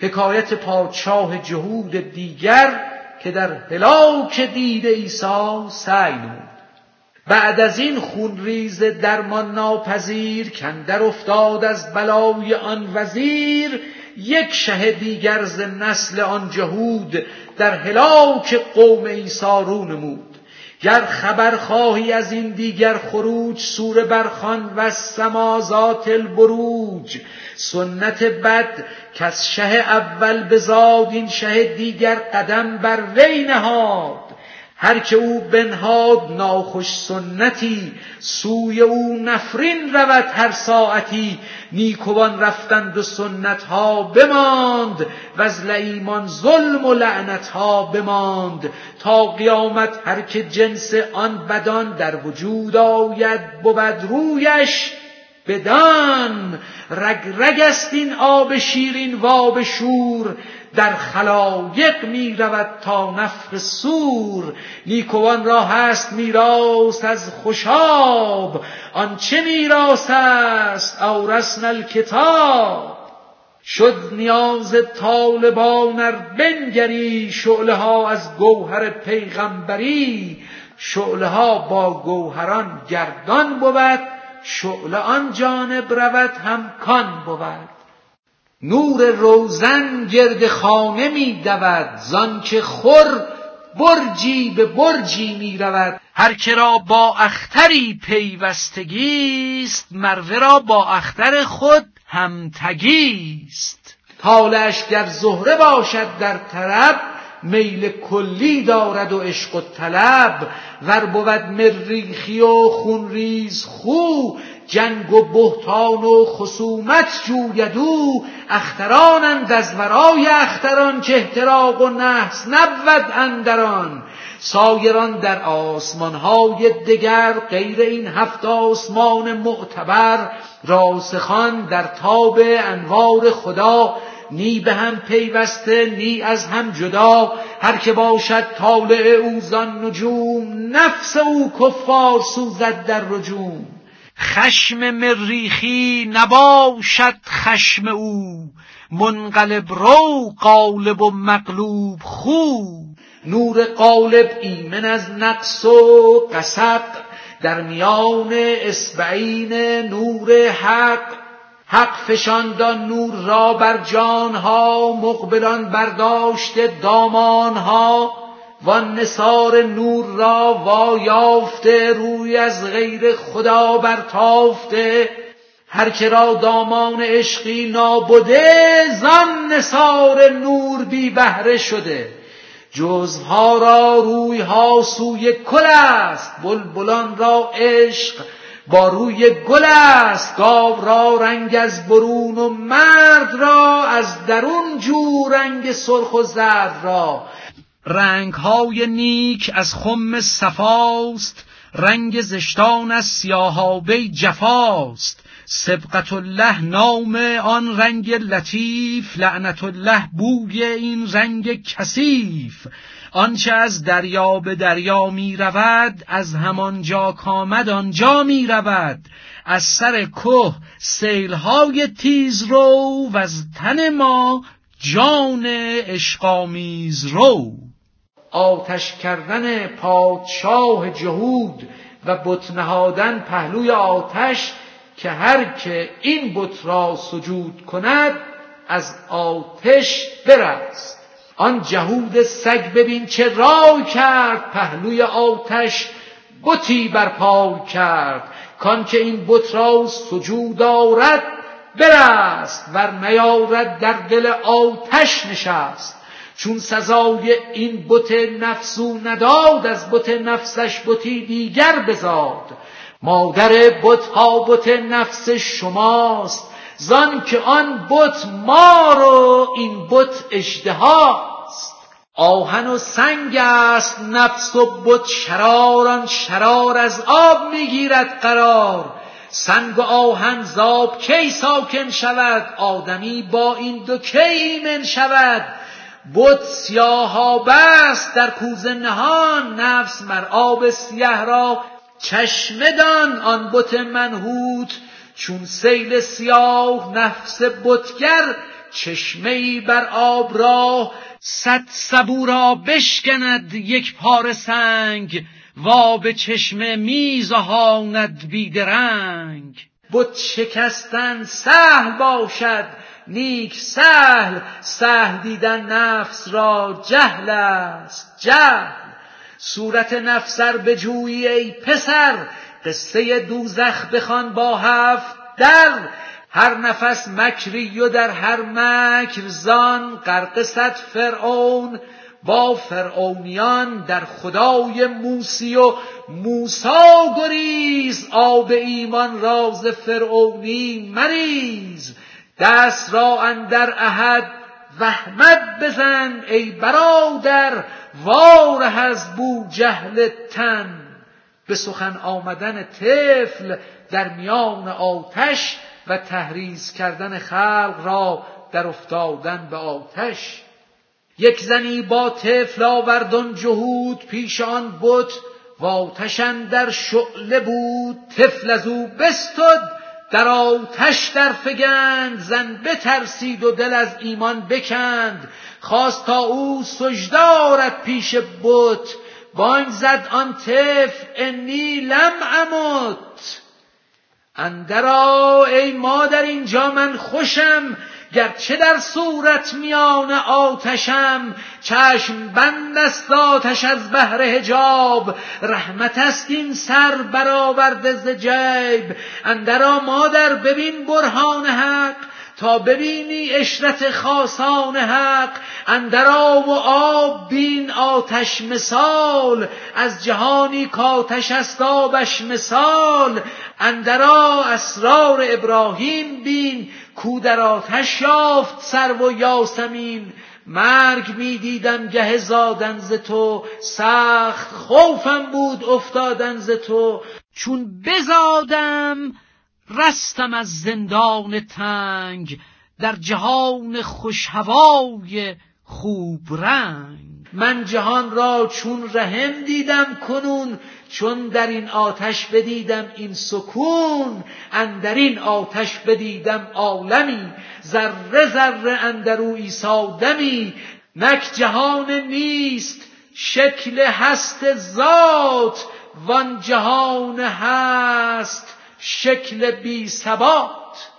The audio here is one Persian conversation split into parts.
حکایت پادشاه جهود دیگر که در هلاک دید عیسی سعی نمود. بعد از این خونریز درمان ناپذیر کندر افتاد از بلای آن وزیر یک شه دیگر ز نسل آن جهود در هلاک قوم عیسی رو نمود. گر خبر خواهی از این دیگر خروج سور برخان و سمازات البروج. سنت بد کس شه اول بزاد این شه دیگر قدم بر وی نهاد. هر که او بنهاد ناخوش سنتی سوی او نفرین رود هر ساعتی. نیکوان رفتند و سنت ها بماند و از ایمان ظلم و لعنت ها بماند. تا قیامت هر که جنس آن بدان در وجود آید بود رویش بدان رگ رگ است این آب شیرین و آب شور. در خلایق می رود تا نفخ سور. نیکوان را هست میراث از خوشاب. آنچه میراث است اورثنا الکتاب. شد نیاز طالبان ار بنگری شعله ها از گوهر پیغمبری. شعله ها با گوهران گردان بود. شعله آن جانب رود هم کان بود. نور روزن گرد خانه می دود زان که خور برجی به برجی می رود. هر که را با اختری پیوستگیست مروه را با اختر خود همتگیست طالعش گر زهره باشد در طرب میل کلی دارد و عشق و طلب ور بود مریخی و خونریز خو جنگ و بهتان و خصومت جوید او اخترانند از ورای اختران که احتراق و نحس نبود اندران سایران در آسمانهای دگر غیر این هفت آسمان معتبر راسخان در تاب انوار خدا نی به هم پیوسته نی از هم جدا. هر که باشد طالع او زان نجوم نفس او کفار سوزد در رجوم. خشم مریخی نباشد خشم او منقلب رو قالب و مغلوب خو. نور قالب ایمن از نقص و قصب در میان اسبعین نور حق. حق فشاندان نور را بر جانها مقبلان برداشته دامانها وان نثار نور را وا یافته روی از غیر خدا برتافته. هر که را دامان عشقی نابده زان نثار نور بی بهره شده. جزها را رویها سوی کل است. بلبلان را عشق با روی گل است. گاو را رنگ از برون و مرد را از درون جو رنگ سرخ و زرد را. رنگ های نیک از خم صفاست رنگ زشتان از سیاهابه جفاست. سبقت الله نام آن رنگ لطیف لعنت الله بوی این رنگ کثیف. آنچه از دریا به دریا می رود از همانجا کامد آنجا می رود از سر که سیلهای تیز رو و از تن ما جان اشقامیز رو. آتش کردن پادشاه جهود و بت نهادن پهلوی آتش که هر که این بت را سجود کند از آتش برست. آن جهود سگ ببین چه رای کرد پهلوی آتش بتی برپای کرد. کان که این بت را سجود آرد برست ور نیارد در دل آتش نشست. چون سزای این بت نفسو نداد از بت نفسش بتی دیگر بزاد. مادر بت ها بت نفس شماست زان که آن بت مار و این بت اژدهاست آهن و سنگ است نفس و بت شرار آن شرار از آب می‌گیرد قرار. سنگ و آهن زاب کی ساکن شود؟ آدمی با این دو کی ایمن شود؟ بت سیاها بست در کوزه نهان نفس مر آب سیه را چشمه دان. آن بت منحوت چون سیل سیاه نفس بتگر چشمه بر آب را صد سبو را بشکند یک پار سنگ و به چشمه میزهاند بیدرنگ بت شکستن سهل باشد نیک سهل سهل دیدن نفس را جهل است جهل. صورت نفسر به جویی ای پسر قصه دوزخ بخوان با هفت در هر نفس مکری و در هر مکر زان غرق صد فرعون. با فرعونیان در خدای موسی و موسا گریز. آب ایمان راز فرعونی مریز. دست را اندر احد وحمت بزن ای برادر. واره از بو جهل تن. به سخن آمدن طفل در میان آتش و تحریز کردن خلق را در افتادن به آتش. یک زنی با طفل آوردن جهود پیش آن بت و آتشن در شعله بود. طفل از او بستد در آتش در فگند زن بترسید و دل از ایمان بکند. خواست تا او سجدارت پیش بت بانگ زد آن طفل انی لم امت اندرا ای مادر اینجا من خوشم. گرچه در صورت میان آتشم چشم بند است آتش از بهر حجاب. رحمت است این سر برآورده ز جیب. اندرا مادر ببین برهان حق. تا ببینی اشرت خاصان حق اندر آب و آب بین آتش مثال از جهانی کاتش است آبش مثال اندرا اسرار ابراهیم بین کو در آتش یافت سرو و یاسمین. مرگ می دیدم گه زادن ز تو سخت خوفم بود افتادن ز تو. چون بزادم رستم از زندان تنگ در جهان خوشهوای خوب رنگ. من جهان را چون رحم دیدم کنون چون در این آتش بدیدم این سکون. اندر این آتش بدیدم عالمی ذره ذره اندرو عیسی دمی. نک جهان نیست شکل هست ذات وان جهان هست شکل بی ثبات.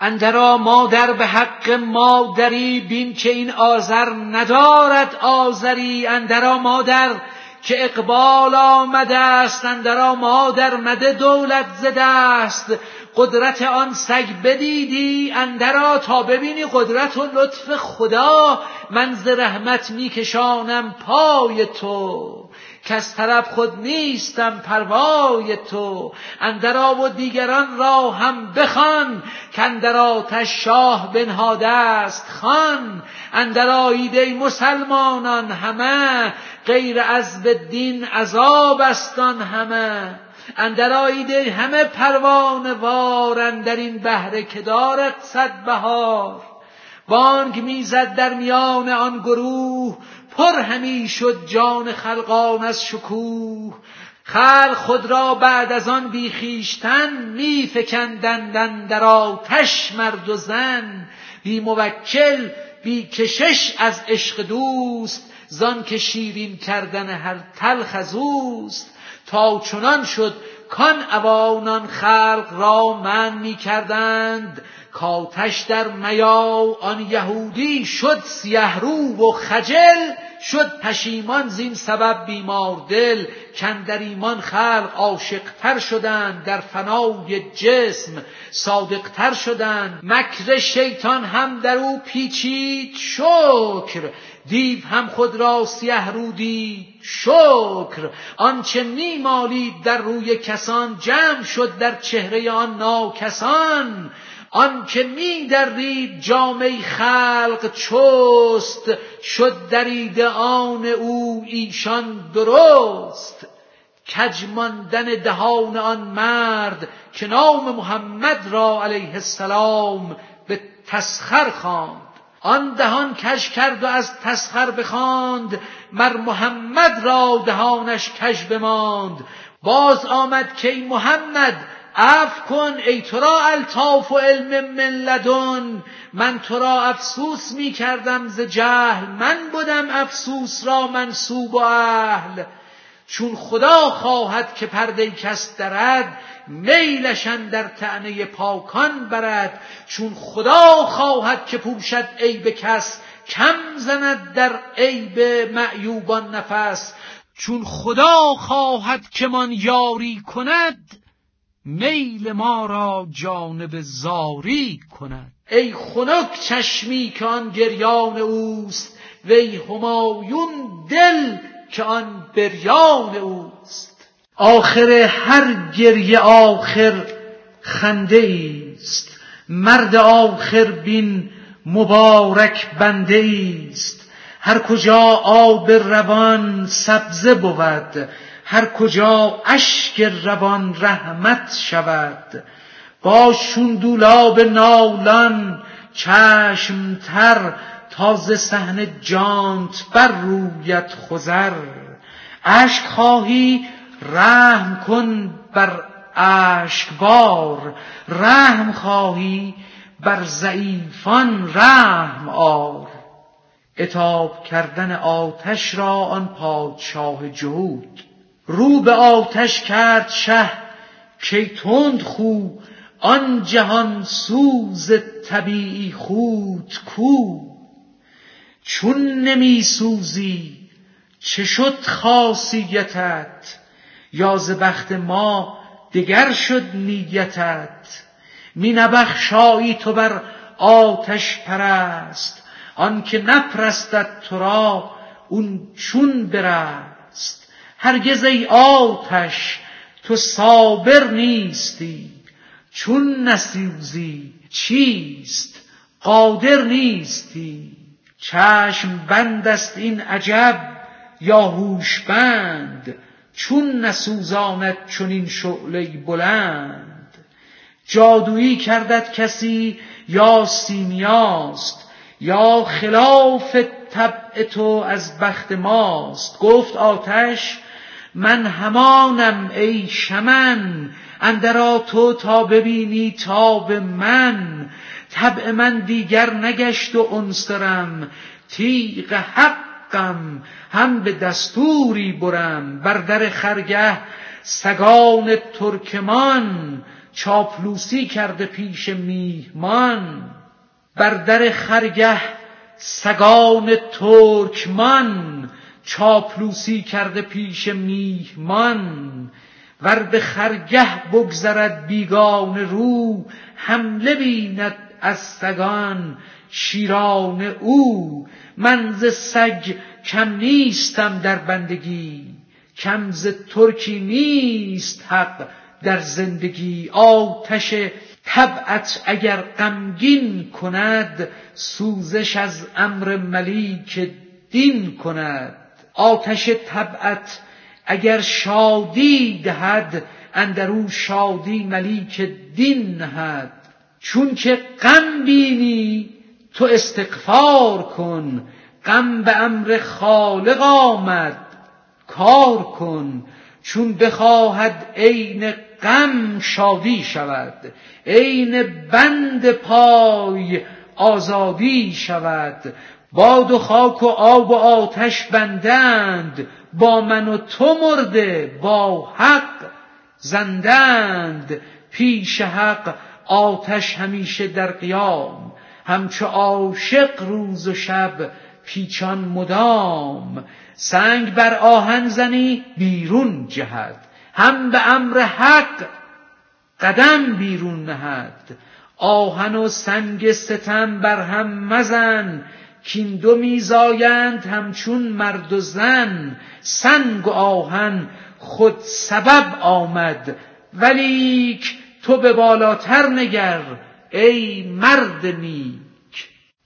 اندرا مادر به حق مادری بین که این آذر ندارد آذری. اندرا مادر که اقبال آمده است اندرا مادر مده دولت زده است قدرت آن سگ بدیدی اندرا تا ببینی قدرت و لطف خدا. من ز رحمت میکشانم پای تو. کس طرف خود نیستم پروای تو. اندرا و دیگران را هم بخوان. کاندر آتش شاه بنهاده است خان اندر آیید مسلمانان همه. غیر از دین عذاب استان همه. اندر آیید همه پروانه وار اندر این بهره که دارد صد بهار. بانگ می‌زد در میان آن گروه. پر همی شد جان خلقان از شکوه. خلق خود را بعد از آن بی خویشتن می فکندندن در آتش مرد و زن. بی موکل بی کشش از عشق دوست. زان که شیرین کردن هر تلخ از اوست. تا چنان شد کان اوانان خلق را من می کردند. کاتش در میا آن یهودی شد سیه رو و خجل. شد پشیمان زین سبب بیمار دل در ایمان خلق عاشقتر شدند در فنای جسم. صادقتر شدند مکر شیطان هم در او پیچید شکر. دیو هم خود را سیه رو دید شکر. آنچه میمالید در روی کسان جمع شد در چهره آن ناکسان. آن که می درید جامعه خلق چست شد درید آن او ایشان درست. کج ماندن دهان آن مرد که نام محمد را علیه السلام به تسخر خواند. آن دهان کش کرد و از تسخر بخواند مر محمد را دهانش کش بماند. باز آمد که محمد اف کن ای تو را الطاف و علم من لدن. من تو را افسوس می کردم ز جهل. من بودم افسوس را منصوب و اهل. چون خدا خواهد که پرده کس درد میلشن در تعنی پاکان برد. چون خدا خواهد که پوشد عیب کس کم زند در عیب معیوبان نفس. چون خدا خواهد که من یاری کند میل ما را جانب زاری کند. ای خنک چشمی که آن گریان اوست وی همایون دل که آن بریان اوست. آخر هر گریه آخر خنده است مرد آخر بین مبارک بنده است هر کجا آب روان سبزه بود هر کجا اشک روان رحمت شود با دولاب نالان چشم تر تازه صحن جانت بر رویت خزر اشک خواهی رحم کن بر بار رحم خواهی بر ضعیفان رحم آر. اتاب کردن آتش را آن پادشاه جهود رو به آتش کرد شه کی تند خو آن جهان سوز طبیعی خود کو. چون نمی سوزی چه شد خاصیتت؟ یا ز بخت ما دگر شد نیتت؟ می نبخشایی تو بر آتش پرست آنکه نپرستد تو را اون چون برست. هرگز ای آتش تو صابر نیستی چون نسوزی چیست؟ قادر نیستی. چشم بند است این عجب یا هوش بند؟ چون نسوزاند چنین شعله بلند؟ جادویی کردد کسی یا سیمیاست یا خلاف طبع تو از بخت ماست؟ گفت آتش من همانم ای شمن اندرا تو تا ببینی تاب من. طبع من دیگر نگشت و انصرم تیغ حقم هم به دستوری برم. بر در خرگه سگان ترکمان چاپلوسی کرده پیش میهمان. بر در خرگه سگان ترکمان. چاپلوسی کرده پیش میهمان ور به خرگه بگذرد بیگان رو حمله بیند از سگان شیران او. من ز سگ کم نیستم در بندگی کم ز ترکی نیست حق در زندگی. آتش طبعت اگر غمگین کند سوزش از امر ملیک دین کند. آتش طبعت اگر شادی دهد اندرو شادی ملیک دین نهد. چون که غم بینی تو استغفار کن. غم به امر خالق آمد کار کن. چون بخواهد عین غم شادی شود عین بند پای آزادی شود. باد و خاک و آب و آتش بندند با من و تو مرده با حق زندند. پیش حق آتش همیشه در قیام همچو عاشق روز و شب پیچان مدام. سنگ بر آهن زنی بیرون جهد هم به امر حق قدم بیرون نهد. آهن و سنگ ستم بر هم مزن کین دو میزایند همچون مرد و زن سنگ و آهن خود سبب آمد. ولیک تو به بالاتر نگر ای مرد نیک.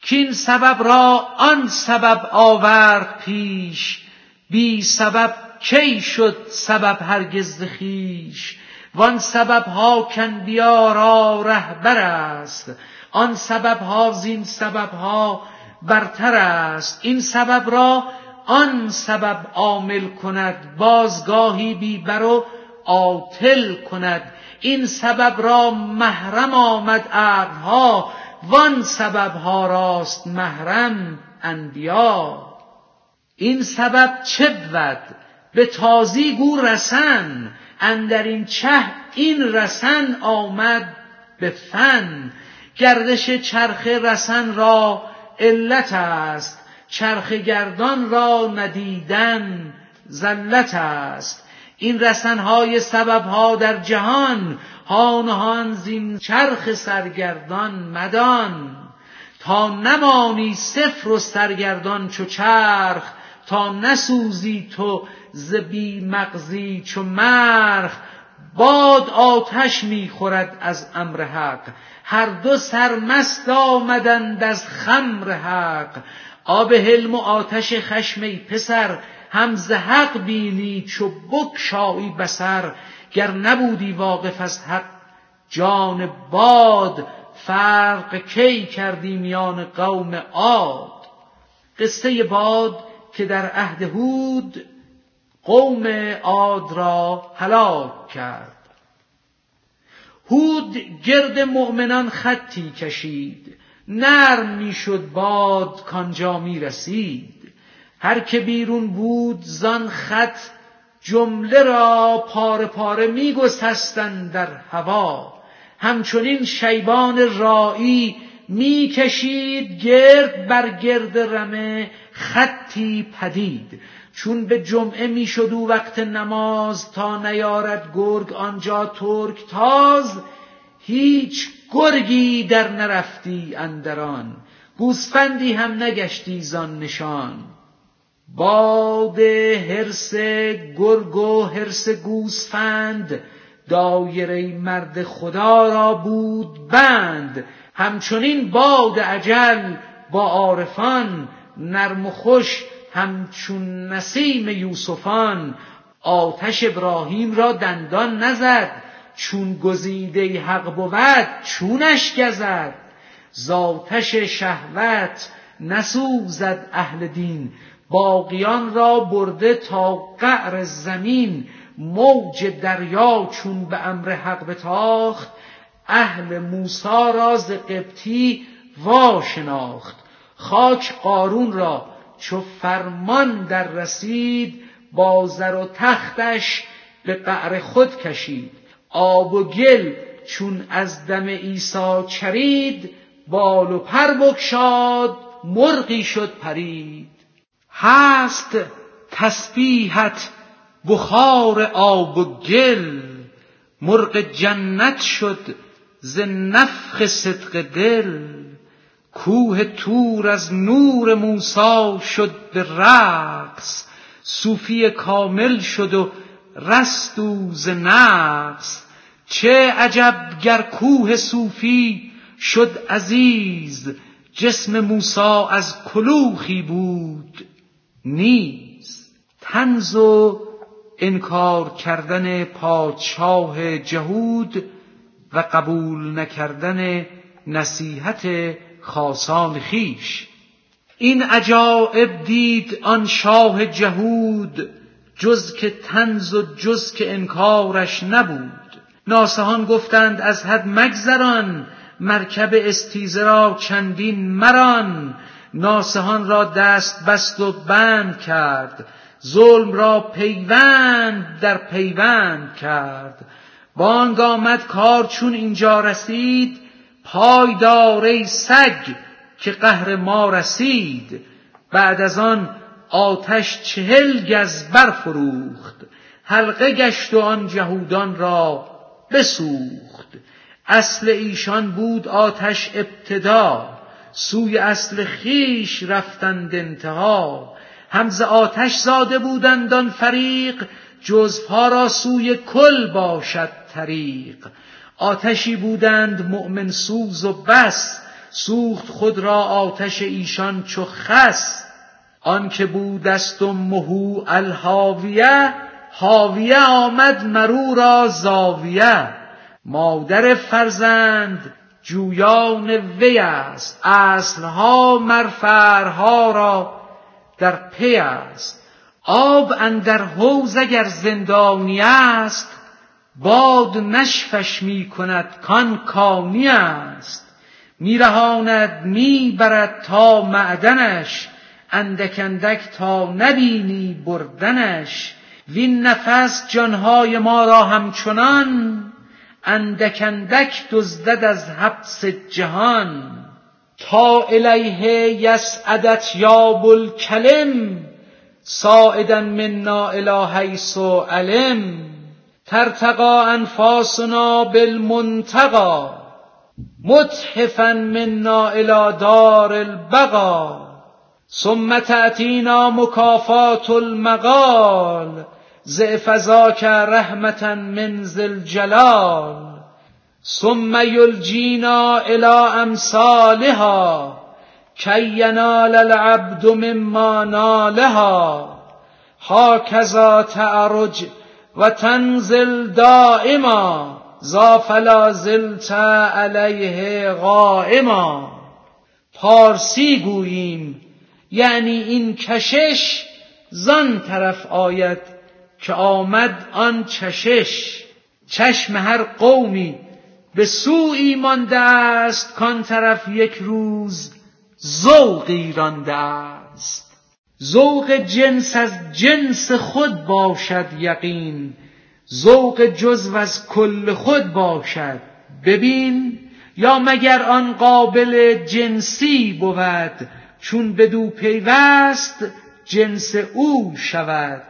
کین سبب را آن سبب آورد پیش بی سبب کی شد سبب هرگز خویش وان سبب ها بیا را رهبر است آن سبب ها زین سبب ها برتر است. این سبب را آن سبب عامل کند بازگاهی بیبر و عاطل کند. این سبب را محرم آمد ابرها وان سببها راست محرم انبیا. این سبب چه بود؟ به تازی گو رسن. اندر این چه این رسن آمد به فن. گردش چرخ رسن را علت است. چرخ گردان را ندیدن زلت است. این رسنهای سببها در جهان هان زین چرخ سرگردان مدان. تا نمانی صفر و سرگردان چو چرخ تا نسوزی تو ز بی مغزی چو مرخ باد آتش می‌خورد از امر حق. هر دو سرمست آمدند از خمر حق. آب حلم و آتش خشم ای پسر هم ز حق بینی چو بگشایی بسر گر نبودی واقف از حق جان باد فرق کی کردی میان قوم عاد؟ قصه باد که در عهد هود قوم عاد را هلاک کرد. هود گرد مؤمنان خطی کشید. نرم می‌شد باد کانجا می رسید هر که بیرون بود زان خط جمله را پاره پاره می در هوا. همچنین شیبان رایی می کشید گرد بر گرد رمه خطی پدید. چون به جمعه می‌شد او وقت نماز تا نیارد گرگ آنجا ترک تاز هیچ گرگی در نرفتی اندران گوسفندی هم نگشتی زان نشان. باد هرس گرگ و هرس گوسفند دایره مرد خدا را بود بند. همچنین باد عجل با عارفان نرم و خوش همچون نسیم یوسفان. آتش ابراهیم را دندان نزد چون گزیده حق بود چونش گزد. زاتش شهوت نسوزد اهل دین باقیان را برده تا قعر زمین. موج دریا چون به امر حق بتاخت اهل موسا را ز قبطی وا شناخت خاک قارون را چو فرمان در رسید با زر و تختش به قعر خود کشید. آب و گل چون از دم عیسی چرید بال و پر بکشاد مرغی شد پرید. هست تسبیحت بخار آب و گل مرغ جنت شد ز نفخ صدق دل کوه تور از نور موسی شد به رقص. صوفی کامل شد و رست او ز نقص. چه عجب گر کوه صوفی شد عزیز جسم موسی از کلوخی بود نیز. تنز و انکار کردن پادشاه جهود و قبول نکردن نصیحت خاصان خیش. این عجائب دید آن شاه جهود جز که تنز و جز که انکارش نبود. ناسهان گفتند از حد مگذران مرکب استیزه را چندین مران. ناسهان را دست بست و بند کرد ظلم را پیوند در پیوند کرد. بانگ آمد کار چون اینجا رسید پای داره سگ که قهر ما رسید. بعد از آن آتش چهل گز برفروخت حلقه گشت و آن جهودان را بسوخت. اصل ایشان بود آتش ابتدا سوی اصل خیش رفتند انتها. همز آتش زاده بودند آن فریق جزها را سوی کل باشد طریق. آتشی بودند مؤمن سوز و بس سوخت خود را آتش ایشان چو خس. آنکه بودست و مهو الهاویه حاویه آمد مرو را زاویه. مادر فرزند جویان وی است اصلها مرفرها را در پی است. آب اندر حوز اگر زندانی است باد نشفش می کند کان کانی است. میرهاند می‌برد تا معدنش اندک اندک تا نبینی بردنش. وین نفس جانهای ما را همچنان اندک اندک دزدد از حبس جهان. تا الیه یسعدت یا الکلم صاعدا منا الی حیث علم ترتقا انفاسنا بالمنتقا متحفا منا الی دار البقا ثم تأتینا مکافات المقال ضعف ذاک رحمة من ذی الجلال ثم یلجینا الی امثالها کی ینال العبد مما نالها هاکذا تعرج و تنزل دائما ذا فلا زلت علیه قائما پارسی گوییم یعنی این کشش زان طرف آید که آمد آن چشش. چشم هر قومی به سوی مانده است کان طرف یک روز ذوقی رانده است. ذوق جنس از جنس خود باشد یقین ذوق جزو از کل خود باشد. ببین یا مگر آن قابل جنسی بود چون بدو پیوست جنس او شود.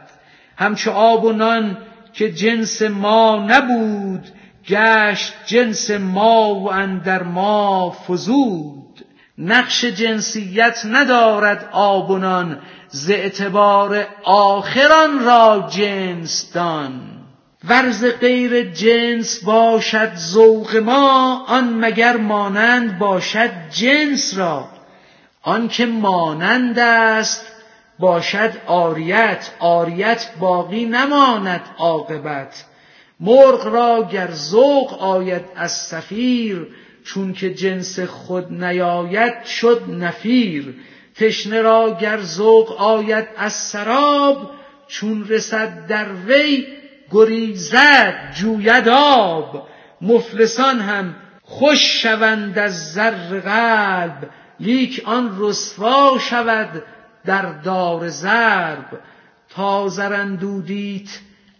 همچو آب و نان که جنس ما نبود گشت جنس ما و اندر ما فزود. نقش جنسیت ندارد آب و نان ز اعتبار آخران را جنس دان. ورز غیر جنس باشد ذوق ما آن مگر مانند باشد جنس را. آن که مانند است باشد آریت آریت باقی نماند عاقبت. مرغ را گر ذوق آید از صفیر چون که جنس خود نیاید شد نفیر. تشنه را گر ذوق آید از سراب چون رسد در وی گریزد جوید آب. مفلسان هم خوش شوند از زر قلب لیک آن رسوا شود در دار ضرب. تا زر اندودیت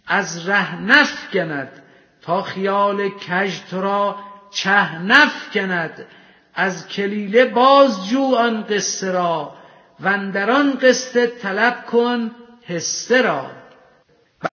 از ره نفکند تا خیال کژ تو را چه نفکند. از کلیله بازجو آن قصه را واندر آن قصه طلب کن حصه را.